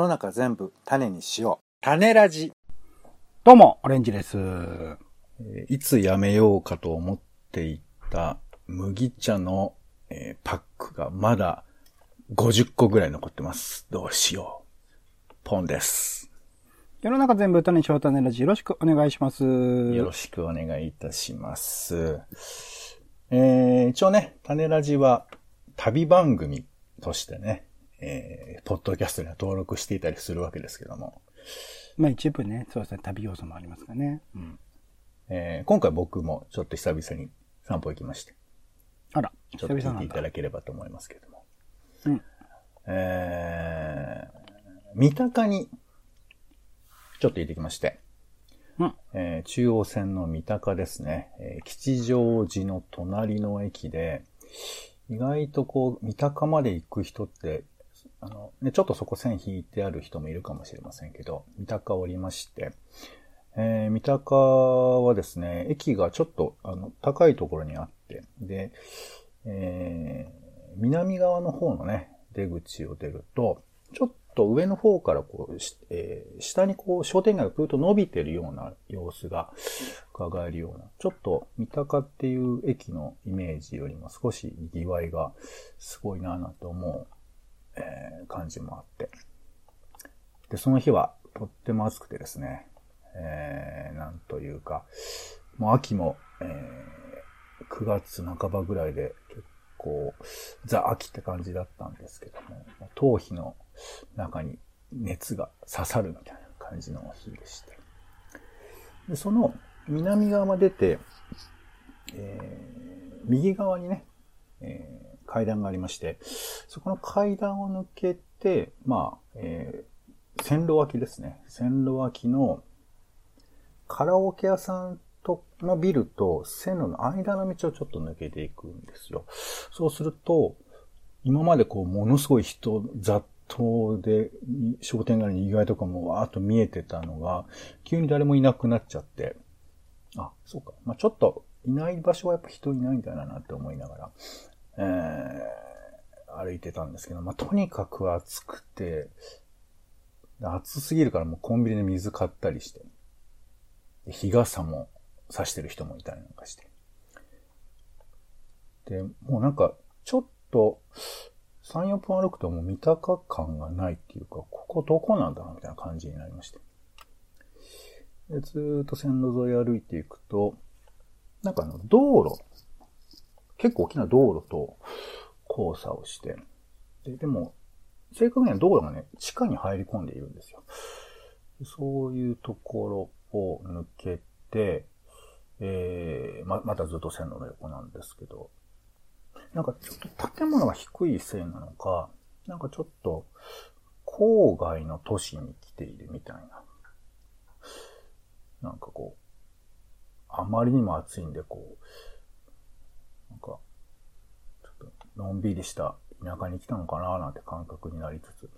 の中全部種にしよう。種ラジ。どうも、オレンジです。えーいつやめようかと思っていた麦茶の、えーパックがまだ50個ぐらい残ってます。どうしよう。ポンです。世の中全部種にしよう種ラジよろしくお願いします。よろしくお願いいたします。えー一応ね、種ラジは旅番組としてね、えーポッドキャストには登録していたりするわけですけども、まあ一部ね、そうですね、旅要素もありますかね。うん。えー今回僕もちょっと久々に散歩行きまして、あら、ちょっと久々ないていただければと思いますけれども。うん。えー、三鷹に、ちょっと行ってきまして、うん。えー中央線の三鷹ですね、えー吉祥寺の隣の駅で、意外とこう、三鷹まで行く人って、あの、ね、ちょっとそこ線引いてある人もいるかもしれませんけど、三鷹降りまして、えー三鷹はですね、駅がちょっと、あの、高いところにあって、で、えー南側の方のね、出口を出ると、ちょっと上の方からこう、えー下にこう商店街がぐーっと伸びてるような様子が伺えるような、ちょっと三鷹っていう駅のイメージよりも少し賑わいがすごいなぁなんて思う、えー感じもあって。で、その日はとっても暑くてですね、えー、なんというか、もう秋も、えー、9月半ばぐらいで結構、ザ秋って感じだったんですけども、頭皮の中に熱が刺さるみたいな感じの日でして。で、その南側まで出て、えー、右側にね、え階段がありまして、そこの階段を抜けて、まあ、えー線路脇ですね。線路脇のカラオケ屋さんとのビルと線路の間の道をちょっと抜けていくんですよ。そうすると、今までこう、ものすごい人、雑踏で、商店街に意外とかもわーっと見えてたのが、急に誰もいなくなっちゃって、あ、そうか。まあちょっと、いない場所はやっぱ人いないんだなって思いながら、えー歩いてたんですけど、まあとにかく暑くて、暑すぎるからもうコンビニで水買ったりして、日傘も差してる人もいたりなんかして。で、もうなんか、ちょっと、3、4分歩くともう三鷹感がないっていうか、ここどこなんだろうみたいな感じになりまして。で、ずっと線路沿い歩いていくと、なんかあの、道路、結構大きな道路と交差をして、で、でも、正確には道路がね、地下に入り込んでいるんですよ。そういうところを抜けて、えー、ま、またずっと線路の横なんですけど、なんかちょっと建物が低いせいなのか、なんかちょっと郊外の都市に来ているみたいな。なんかこう、あまりにも暑いんでこう、なんか、ちょっとのんびりした田舎に来たのかななんて感覚になりつつ。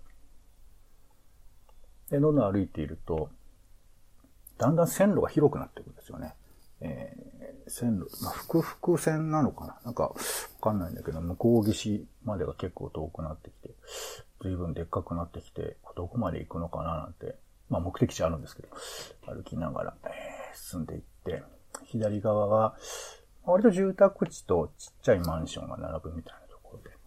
で、どんどん歩いていると、だんだん線路が広くなっていくんですよね。えー、線路、まあ、複々線なのかな？なんか、わかんないんだけど、向こう岸までが結構遠くなってきて、随分でっかくなってきて、どこまで行くのかななんて、まあ目的地あるんですけど、歩きながら、えー進んでいって、左側が、割と住宅地とちっちゃいマンションが並ぶみたいなところで、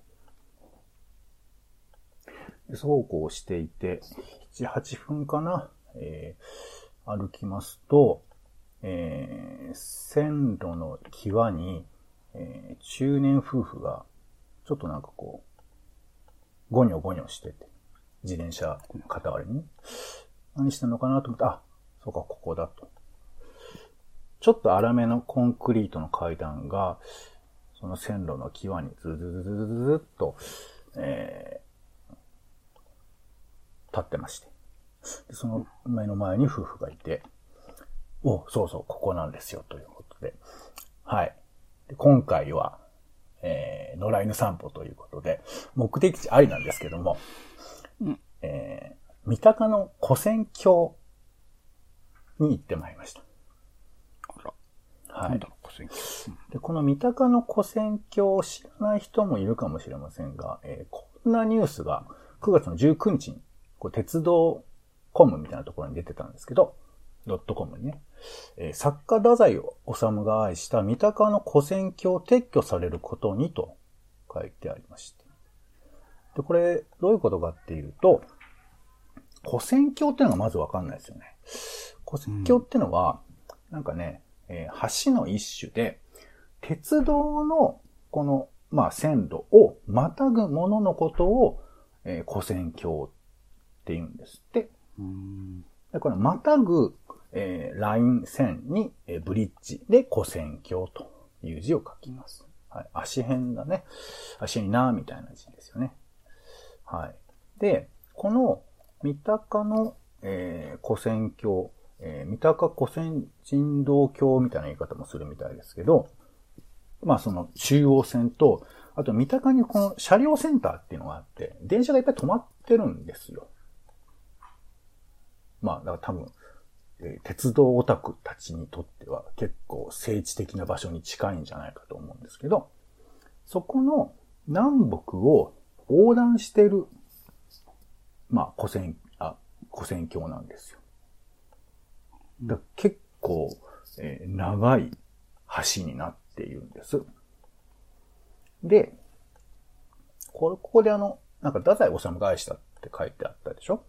でそうこうしていて、7、8分かな、えー歩きますと、えー線路の際に、えー中年夫婦が、ちょっとなんかこう、ゴニョゴニョしてて、自転車の片割れに。何してんのかなと思って、あ、そうか、ここだと。ちょっと粗めのコンクリートの階段が、その線路の際にズズズズズズズっと、えー立ってまして。でその目の前に夫婦がいて、お、そうそう、ここなんですよ、ということで。はい。で今回は、えー、野良犬散歩ということで、目的地ありなんですけども、うんえー、三鷹の古戦橋に行ってまいりました。はい。で、この三鷹の古戦橋を知らない人もいるかもしれませんが、えーこんなニュースが9月の19日に、ここう鉄道コムみたいなところに出てたんですけど、ドットコムにね、えー作家太宰治が愛した三鷹の古戦橋を撤去されることにと書いてありまして。で、これ、どういうことかっていうと、古戦橋っていうのがまずわかんないですよね。古戦橋っていうのは、なんかね、えー橋の一種で、鉄道のこの、まあ、線路をまたぐもののことを、えー古戦橋って言うんですって。うん。でこのまたぐ、えーライン線に、えーブリッジで古線橋という字を書きます。はい。足辺だね。足にな、みたいな字ですよね。はい。で、この三鷹の、えー古線橋、えー三鷹古線人道橋みたいな言い方もするみたいですけど、まあその中央線と、あと三鷹にこの車両センターっていうのがあって、電車がいっぱい止まってるんですよ。まあ、だから多分、えー鉄道オタクたちにとっては結構聖地的な場所に近いんじゃないかと思うんですけど、そこの南北を横断してる、まあ、古線、あ、古線橋なんですよ。だ結構、えー長い橋になっているんです。で、これ、ここであの、なんか、太宰治が愛したって書いてあったでしょ？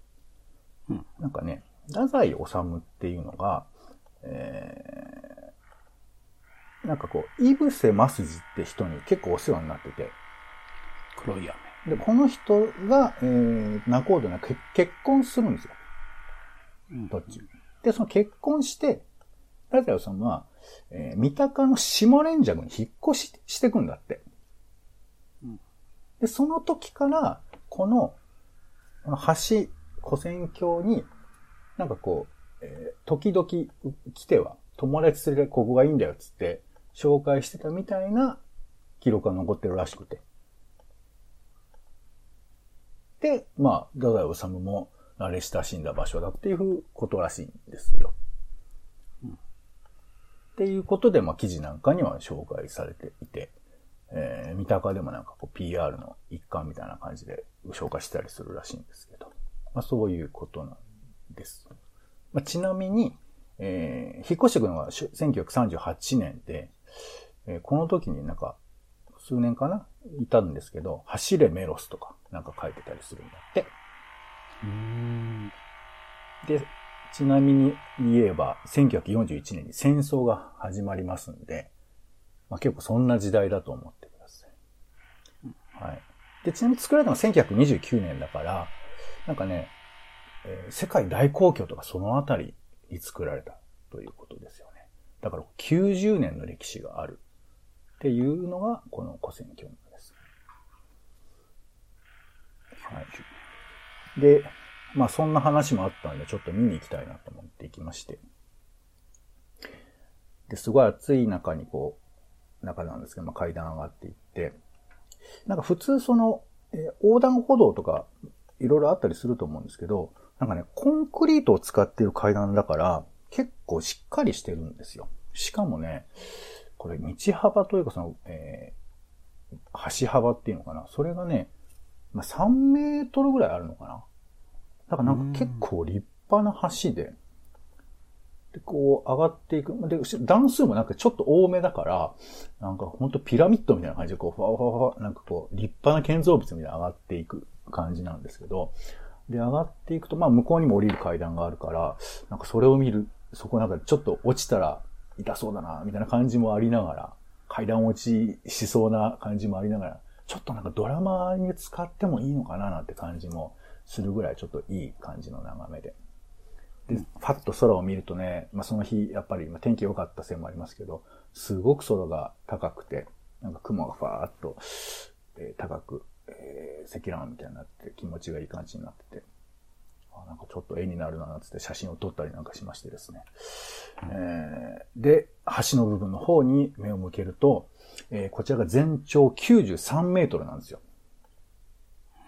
うんなんかね、太宰治っていうのが、えー、なんかこう、イブセ・マスジって人に結構お世話になってて、黒い雨。で、この人が、えー、仲人な結結婚するんですよ。うんどっち。で、その結婚して、太宰治は、えー、三鷹の下連尺に引っ越ししていくんだって。うんで、その時から、この、この橋、古戦橋に、なんかこう、えー時々来ては、友達連れてここがいいんだよっつって、紹介してたみたいな記録が残ってるらしくて。で、まあ、太宰治も慣れ親しんだ場所だっていうことらしいんですよ。うんっていうことで、まあ、記事なんかには紹介されていて、えー、三鷹でもなんかこう PR の一環みたいな感じで紹介したりするらしいんですけど、まあ、そういうことなんです。まあ、ちなみに、えー、引っ越してくるのが1938年で、えーこの時になんか、数年かないたんですけど、走れメロスとかなんか書いてたりするんだって。うん。で、ちなみに言えば、1941年に戦争が始まりますんで、まあ、結構そんな時代だと思ってください。はい。で、ちなみに作られたのは1929年だから、なんかね、えー世界大公共とかそのあたりに作られたということですよね。だから90年の歴史があるっていうのがこの古戦橋なんで。まあそんな話もあったんで、ちょっと見に行きたいなと思って行きまして。で、すごい暑い中にこう、中なんですけど、まあ階段上がっていって、なんか普通その、えー横断歩道とか、いろいろあったりすると思うんですけど、なんかね、コンクリートを使っている階段だから、結構しっかりしてるんですよ。しかもね、これ道幅というかその、えー橋幅っていうのかな。それがね、まあ、3メートルぐらいあるのかな。だからなんか結構立派な橋で、で、こう上がっていく。で、段数もなんかちょっと多めだから、なんかほんとピラミッドみたいな感じで、こう、ふわふわふわ、なんかこう、立派な建造物みたいに上がっていく感じなんですけど、で、上がっていくと、まあ向こうにも降りる階段があるから、なんかそれを見る、そこなんかちょっと落ちたら痛そうだな、みたいな感じもありながら、階段落ちしそうな感じもありながら、ちょっとなんかドラマに使ってもいいのかななんて感じもするぐらいちょっといい感じの眺めで。で、パッと空を見るとね、まあその日、やっぱりま天気良かったせいもありますけど、すごく空が高くて、なんか雲がファーっと、えー高く、えー積乱雲みたいになって気持ちがいい感じになってて、あなんかちょっと絵になるな、つって写真を撮ったりなんかしましてですね。えーで、橋の部分の方に目を向けると、えーこちらが全長93メートルなんですよ。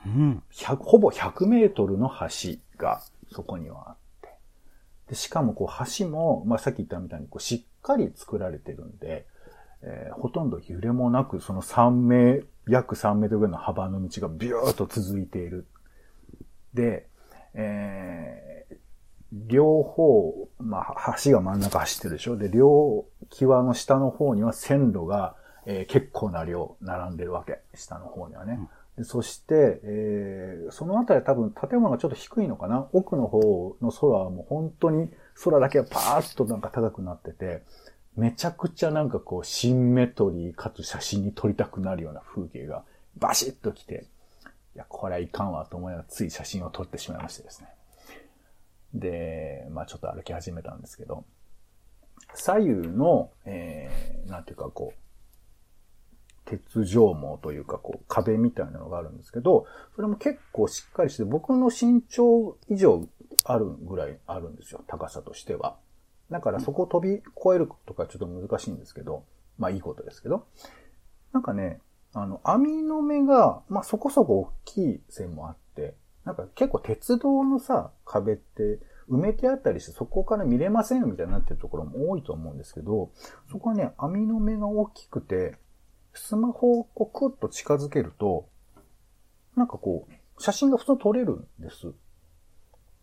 うん。100ほぼ100メートルの橋がそこにはあって。でしかもこう橋も、まあ、さっき言ったみたいにこうしっかり作られてるんで、えーほとんど揺れもなく、その3メ約3メートルぐらいの幅の道がビューッと続いている。で、えー、両方、まあ、橋が真ん中走ってるでしょで、両際の下の方には線路が、えー、結構な量並んでるわけ。下の方にはね。でそして、えー、そのあたり多分建物がちょっと低いのかな？奥の方の空はもう本当に空だけがパーッとなんか高くなってて、めちゃくちゃなんかこうシンメトリーかつ写真に撮りたくなるような風景がバシッと来て、いや、これはいかんわと思いながらつい写真を撮ってしまいましてですね。で、まあちょっと歩き始めたんですけど、左右の、えー、なんていうかこう、鉄条網というか、こう、壁みたいなのがあるんですけど、それも結構しっかりして、僕の身長以上あるぐらいあるんですよ、高さとしては。だからそこを飛び越えるとかちょっと難しいんですけど、まあいいことですけど。なんかね、あの、網の目が、まあそこそこ大きい線もあって、なんか結構鉄道のさ、壁って埋めてあったりしてそこから見れませんみたいになってるところも多いと思うんですけど、そこはね、網の目が大きくて、スマホをこうクッと近づけると、なんかこう、写真が普通撮れるんです。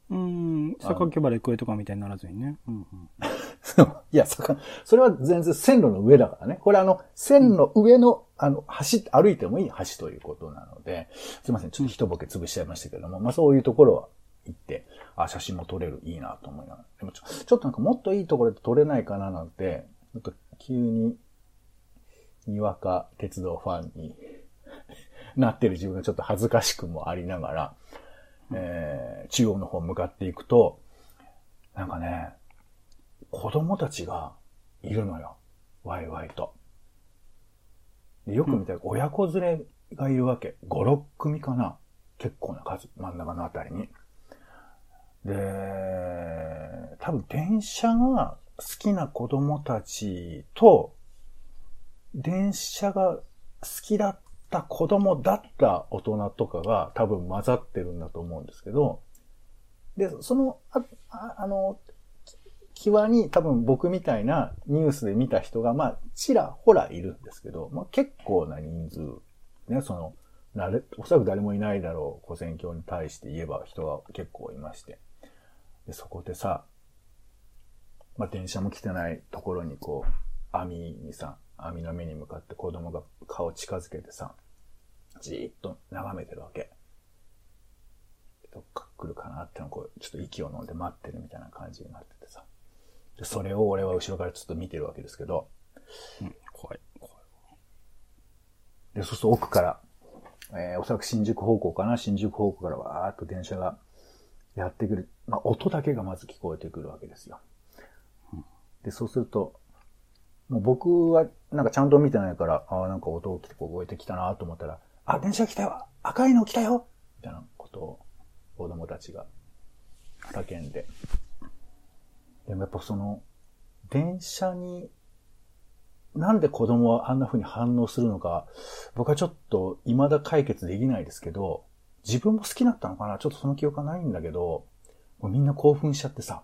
うん、榊原郁恵とかみたいにならずにね。うんうん、いや、それは全然線路の上だからね。これあの、線の上の、あの、橋、歩いてもいい橋ということなので、すいません、ちょっと一ボケ潰しちゃいましたけども、まあそういうところは行って、あ、写真も撮れる、いいなと思いながら。でもちょちょっとなんかもっといいところで撮れないかななんて、ちょっと急に、にわか鉄道ファンになってる自分がちょっと恥ずかしくもありながら、えー、中央の方向かっていくと、なんかね、子供たちがいるのよ。ワイワイと。でよく見たら親子連れがいるわけ。5、6組かな。結構な数、真ん中のあたりに。で、多分電車が好きな子供たちと、電車が好きだった子供だった大人とかが多分混ざってるんだと思うんですけど、で、その、ああの、際に多分僕みたいなニュースで見た人が、まあ、ちらほらいるんですけど、まあ結構な人数、ね、その、なれ、おそらく誰もいないだろう、古戦橋に対して言えば人が結構いまして。で、そこでさ、まあ、電車も来てないところにこう、網にさ、網の目に向かって子供が顔近づけてさ、じーっと眺めてるわけ。どっか来るかなってのこう、ちょっと息を飲んで待ってるみたいな感じになっててさ。で、それを俺は後ろからちょっと見てるわけですけど。うん、怖い、怖い。で、そうすると奥から、えー、おそらく新宿方向かな？新宿方向からわーっと電車がやってくる。まあ、音だけがまず聞こえてくるわけですよ。で、そうすると、もう僕はなんかちゃんと見てないから、ああ、なんか音を聞こえてきたなと思ったら、あ、電車来たよ赤いの来たよみたいなことを子供たちが叫んで。でもやっぱその、電車に、なんで子供はあんな風に反応するのか、僕はちょっと未だ解決できないですけど、自分も好きだったのかなちょっとその記憶はないんだけど、もうみんな興奮しちゃってさ。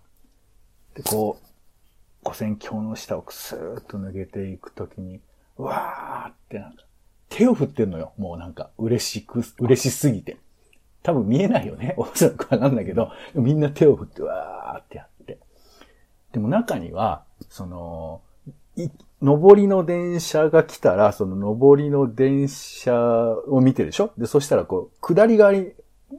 で、こう、古戦橋の下をスーッと抜けていくときに、わーってなんか、手を振ってんのよ。もうなんか、嬉しく、嬉しすぎて。多分見えないよね。おそらくわかんないけど、みんな手を振ってわーってやって。でも中には、その、い、上りの電車が来たら、その上りの電車を見てるでしょ？で、そしたらこう、下り側に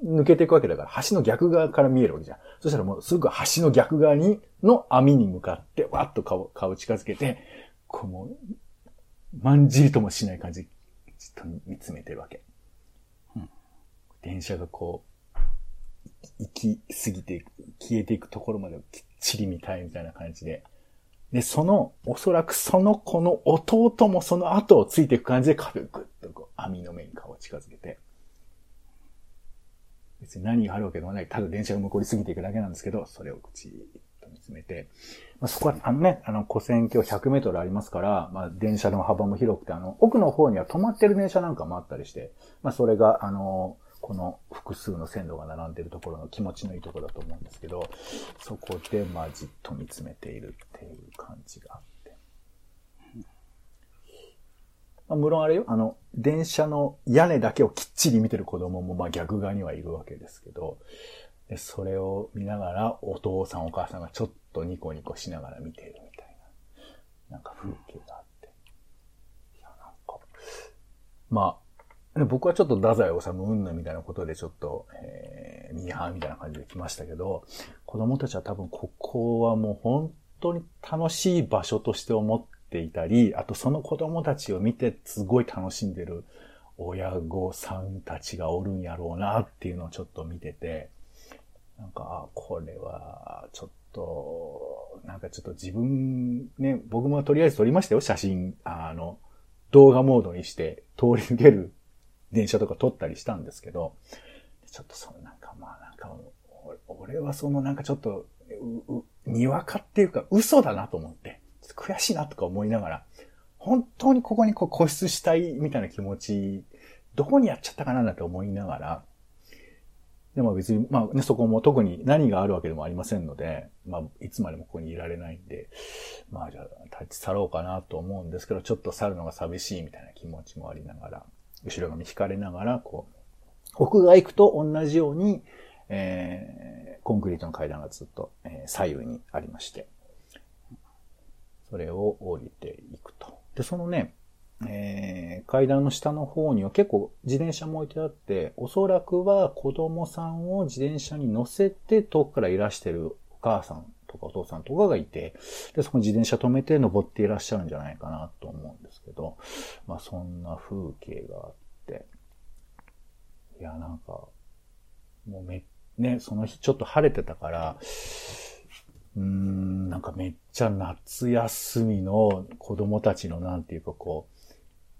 抜けていくわけだから、橋の逆側から見えるわけじゃん。そしたらもうすぐ橋の逆側に、の網に向かって、わっと顔、顔近づけて、こうもう、まんじりともしない感じ、じっと見つめてるわけ。うん。電車がこう、行き過ぎていく、消えていくところまできっちり見たいみたいな感じで、で、その、おそらくその子の弟もその後をついていく感じで軽くっとこう網の目に顔を近づけて、別に何があるわけでもない。ただ電車が向こうに過ぎていくだけなんですけど、それを口と見つめて、まあ、そこは、あのね、あの、古線橋100メートルありますから、まあ、電車の幅も広くて、あの、奥の方には止まってる電車なんかもあったりして、まあ、それが、あの、この複数の線路が並んでるところの気持ちのいいところだと思うんですけど、そこで、まあ、じっと見つめているっていう感じがあって。まあ、無論あれよ、あの、電車の屋根だけをきっちり見てる子供もまあ逆側にはいるわけですけど、でそれを見ながらお父さんお母さんがちょっとニコニコしながら見てるみたいな、なんか風景があって。いや、なんか、まあ、僕はちょっと太宰治云々みたいなことでちょっと、えー、ミーハーみたいな感じで来ましたけど、子供たちは多分ここはもう本当に楽しい場所として思っていたり、あとその子供たちを見てすごい楽しんでる親御さんたちがおるんやろうなっていうのをちょっと見てて、なんか、これは、ちょっと、なんかちょっと自分、ね、僕もとりあえず撮りましたよ、写真。あの、動画モードにして通り抜ける電車とか撮ったりしたんですけど、ちょっとそのなんかまあなんか、俺はそのなんかちょっと、にわかっていうか嘘だなと思って、悔しいなとか思いながら、本当にここにこう固執したいみたいな気持ち、どこにやっちゃったかななんて思いながら、でも別に、まあね、そこも特に何があるわけでもありませんので、まあ、いつまでもここにいられないんで、まあじゃあ立ち去ろうかなと思うんですけど、ちょっと去るのが寂しいみたいな気持ちもありながら、後ろ髪引かれながら、こう、屋外行くと同じように、えー、コンクリートの階段がずっと、えー、左右にありまして、それを降りていくと。で、そのね、えー、階段の下の方には結構自転車も置いてあって、おそらくは子供さんを自転車に乗せて遠くからいらしてるお母さんとかお父さんとかがいて、で、そこに自転車止めて登っていらっしゃるんじゃないかなと思うんですけど、まあそんな風景があって、いや、なんか、もうめ、ね、その日ちょっと晴れてたから、うん、なんかめっちゃ夏休みの子供たちのなんていうかこ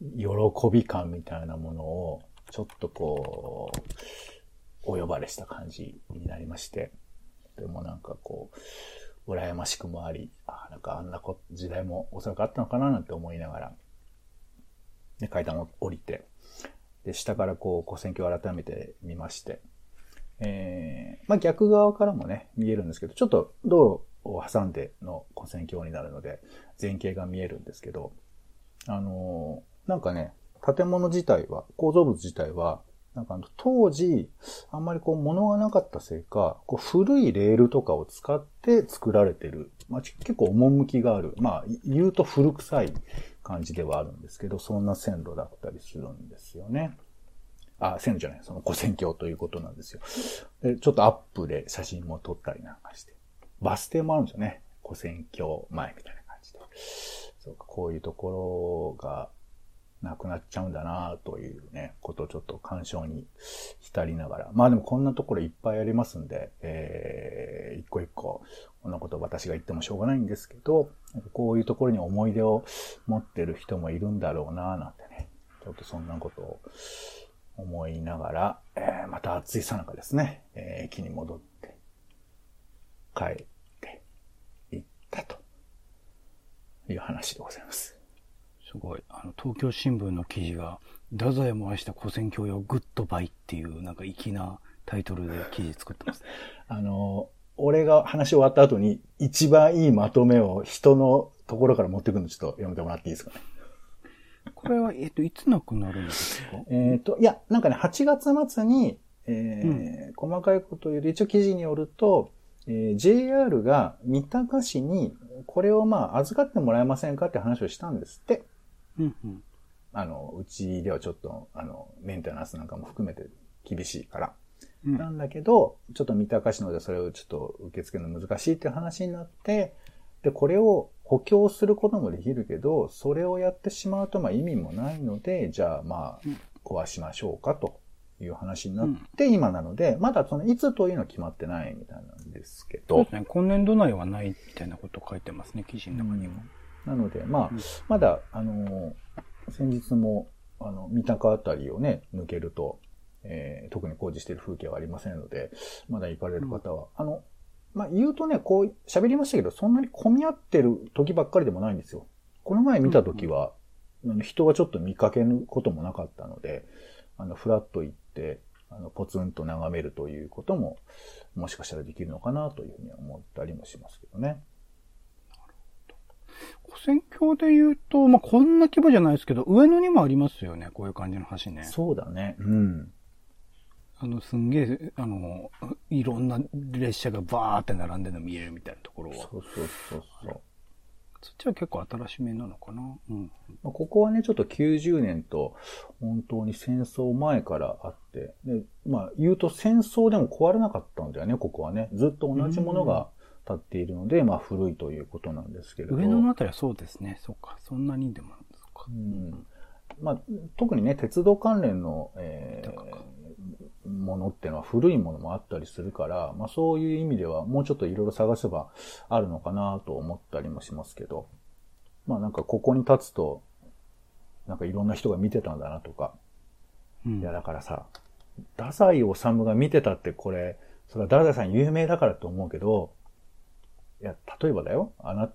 う、喜び感みたいなものを、ちょっとこう、お呼ばれした感じになりまして。でもなんかこう、羨ましくもあり、あなんかあんな時代もおそらくあったのかななんて思いながら、で、階段を降りて、で、下からこう、古戦橋を改めて見まして、えー、まあ逆側からもね、見えるんですけど、ちょっと道路を挟んでの古戦橋になるので、前景が見えるんですけど、あのーなんかね、建物自体は、構造物自体は、なんか当時、あんまりこう物がなかったせいか、こう古いレールとかを使って作られてる、まあ、結構趣がある、まあ言うと古臭い感じではあるんですけど、そんな線路だったりするんですよね。あ、線路じゃない、その古線橋ということなんですよ。で、ちょっとアップで写真も撮ったりなんかして。バス停もあるんですよね。古線橋前みたいな感じで。そうか、こういうところがなくなっちゃうんだなというね、ことをちょっと感傷に浸りながら。まあでもこんなところいっぱいありますんで、えー、一個一個、こんなこと私が言ってもしょうがないんですけど、こういうところに思い出を持ってる人もいるんだろうななんてね、ちょっとそんなことを思いながら、えー、また暑いさなかですね、えー、駅に戻って、帰って、行ったという話でございます。すごい。あの、東京新聞の記事が、太宰も愛した跨線橋よグッドバイっていう、なんか粋なタイトルで記事作ってますね。あの、俺が話終わった後に一番いいまとめを人のところから持ってくるのちょっと読めてもらっていいですかね？これは、えっと、いつなくなるんですか？えっ、と、いや、なんかね、8月末に、えー細かいことを言うと、一応記事によると、えー JR が三鷹市に、これをまあ預かってもらえませんかって話をしたんですって。うんうん。あの、うちではちょっと、あの、メンテナンスなんかも含めて厳しいから。うんなんだけど、ちょっと三鷹市のでそれをちょっと受け付けるの難しいって話になって、で、これを補強することもできるけど、それをやってしまうとまあ意味もないので、じゃあまあうん、壊しましょうかという話になって今なので、まだそのいつというのは決まってないみたいなんですけど。そうで、すね。今年度内はないみたいなこと書いてますね、記事の中には。なので、まあ、うん。まだ、あのー先日も、あの、三鷹あたりをね、抜けると、えー特に工事している風景はありませんので、まだ行かれる方は、あの、まあ、言うとね、こう、喋りましたけど、そんなに混み合ってる時ばっかりでもないんですよ。この前見た時は、あの人はちょっと見かけることもなかったので、あの、フラッと行って、あの、ポツンと眺めるということも、もしかしたらできるのかなというふうに思ったりもしますけどね。古戦橋で言うと、まあ、こんな規模じゃないですけど、上野にもありますよね。こういう感じの橋ね。そうだね。うん。あの、すんげえ、あの、いろんな列車がバーって並んでるの見えるみたいなところは。そうそうそうそう。そっちは結構新しめなのかな。うん。まあここはね、ちょっと90年と本当に戦争前からあって、で、まあ言うと戦争でも壊れなかったんだよね、ここはね。ずっと同じものが建っているので、まあ古いということなんですけれど。上野のあたりはそうですね。そうか。そんなにでも、そう。んまあ、特にね、鉄道関連の、えーものっていうのは古いものもあったりするから、まあそういう意味ではもうちょっといろいろ探せばあるのかなと思ったりもしますけど、まあなんかここに立つと、なんかいろんな人が見てたんだなとか、うん。いやだからさ、太宰治が見てたってこれ、それは太宰さん有名だからと思うけど、いや、例えばだよ、あな、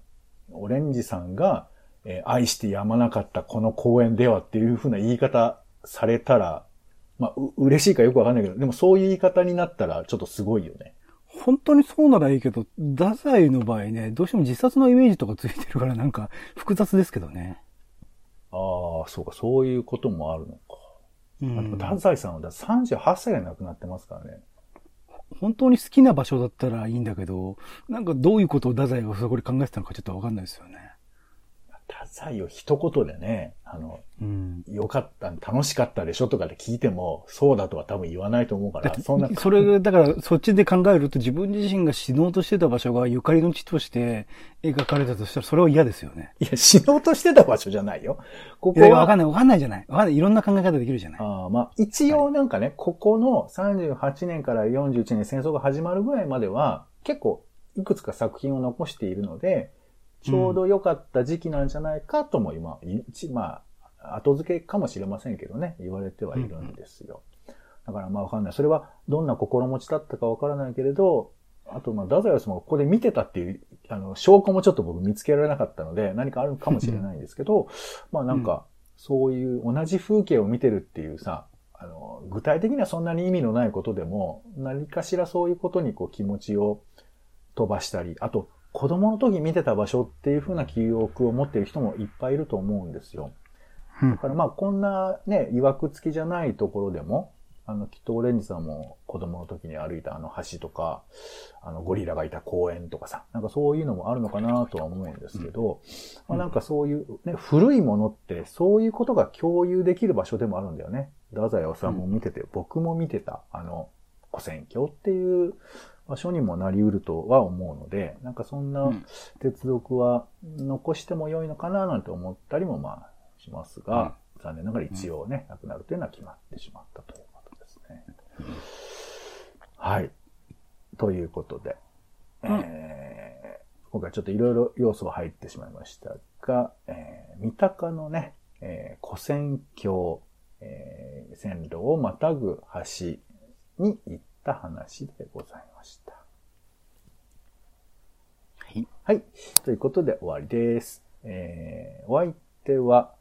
オレンジさんが、えー愛してやまなかったこの公園ではっていう風な言い方されたら、まあ、う嬉しいかよくわかんないけど、でもそういう言い方になったらちょっとすごいよね。本当にそうならいいけど、太宰の場合ね、どうしても自殺のイメージとかついてるからなんか複雑ですけどね。ああ、そうか、そういうこともあるのか。うん太宰さんはだって38歳で亡くなってますからね。本当に好きな場所だったらいいんだけど、なんかどういうことを太宰がそこで考えてたのかちょっとわかんないですよね。太宰を一言でね、あの、うん。よかった、楽しかったでしょとかで聞いても、そうだとは多分言わないと思うから、そんな、それが、だから、そっちで考えると自分自身が死のうとしてた場所がゆかりの地として描かれたとしたら、それは嫌ですよね。いや、死のうとしてた場所じゃないよ。ここいや、わかは、んない、わかんないじゃない。わかんない。いろんな考え方できるじゃない。あーまあ、一応なんかね、ここの38年から41年戦争が始まるぐらいまでは、結構、いくつか作品を残しているので、ちょうど良かった時期なんじゃないかとも今、一まあ、後付けかもしれませんけどね、言われてはいるんですよ。だからまあわかんない。それはどんな心持ちだったかわからないけれど、あとまあ、太宰治もここで見てたっていう、あの、証拠もちょっと僕見つけられなかったので、何かあるかもしれないんですけど、まあなんか、そういう同じ風景を見てるっていうさ、あの、具体的にはそんなに意味のないことでも、何かしらそういうことにこう気持ちを飛ばしたり、あと、子供の時見てた場所っていう風な記憶を持ってる人もいっぱいいると思うんですよ。うんだからまあこんなね、曰く付きじゃないところでも、あの、きっとオレンジさんも子供の時に歩いたあの橋とか、あのゴリラがいた公園とかさ、なんかそういうのもあるのかなとは思うんですけど、まあなんかそういうね、古いものってそういうことが共有できる場所でもあるんだよね。太宰治も見てて、僕も見てた、あの、古戦橋っていう場所にもなり得るとは思うので、なんかそんなうん。鉄読は残しても良いのかななんて思ったりもまあしますが、残念ながら一応ね、亡くなるというのは決まってしまったということですね。はい。ということで、えー今回ちょっといろいろ要素は入ってしまいましたが、えー三鷹のね、えー古戦橋、えー線路をまたぐ橋に行った話でございました。はい。はい。ということで終わりです。えー、お相手は、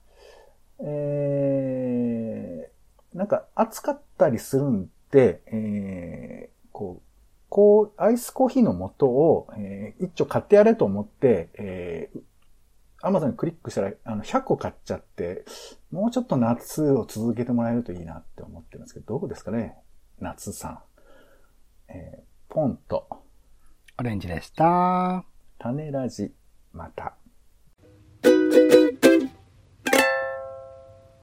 えー、なんか暑かったりするんで、えー、こう、こう、アイスコーヒーの素を、えー、一丁買ってやれと思って、えー、アマゾンにクリックしたら、あの、100個買っちゃって、もうちょっと夏を続けてもらえるといいなって思ってるんですけど、どうですかね？夏さん。えー、ポンと、オレンジでした。種ラジ、また。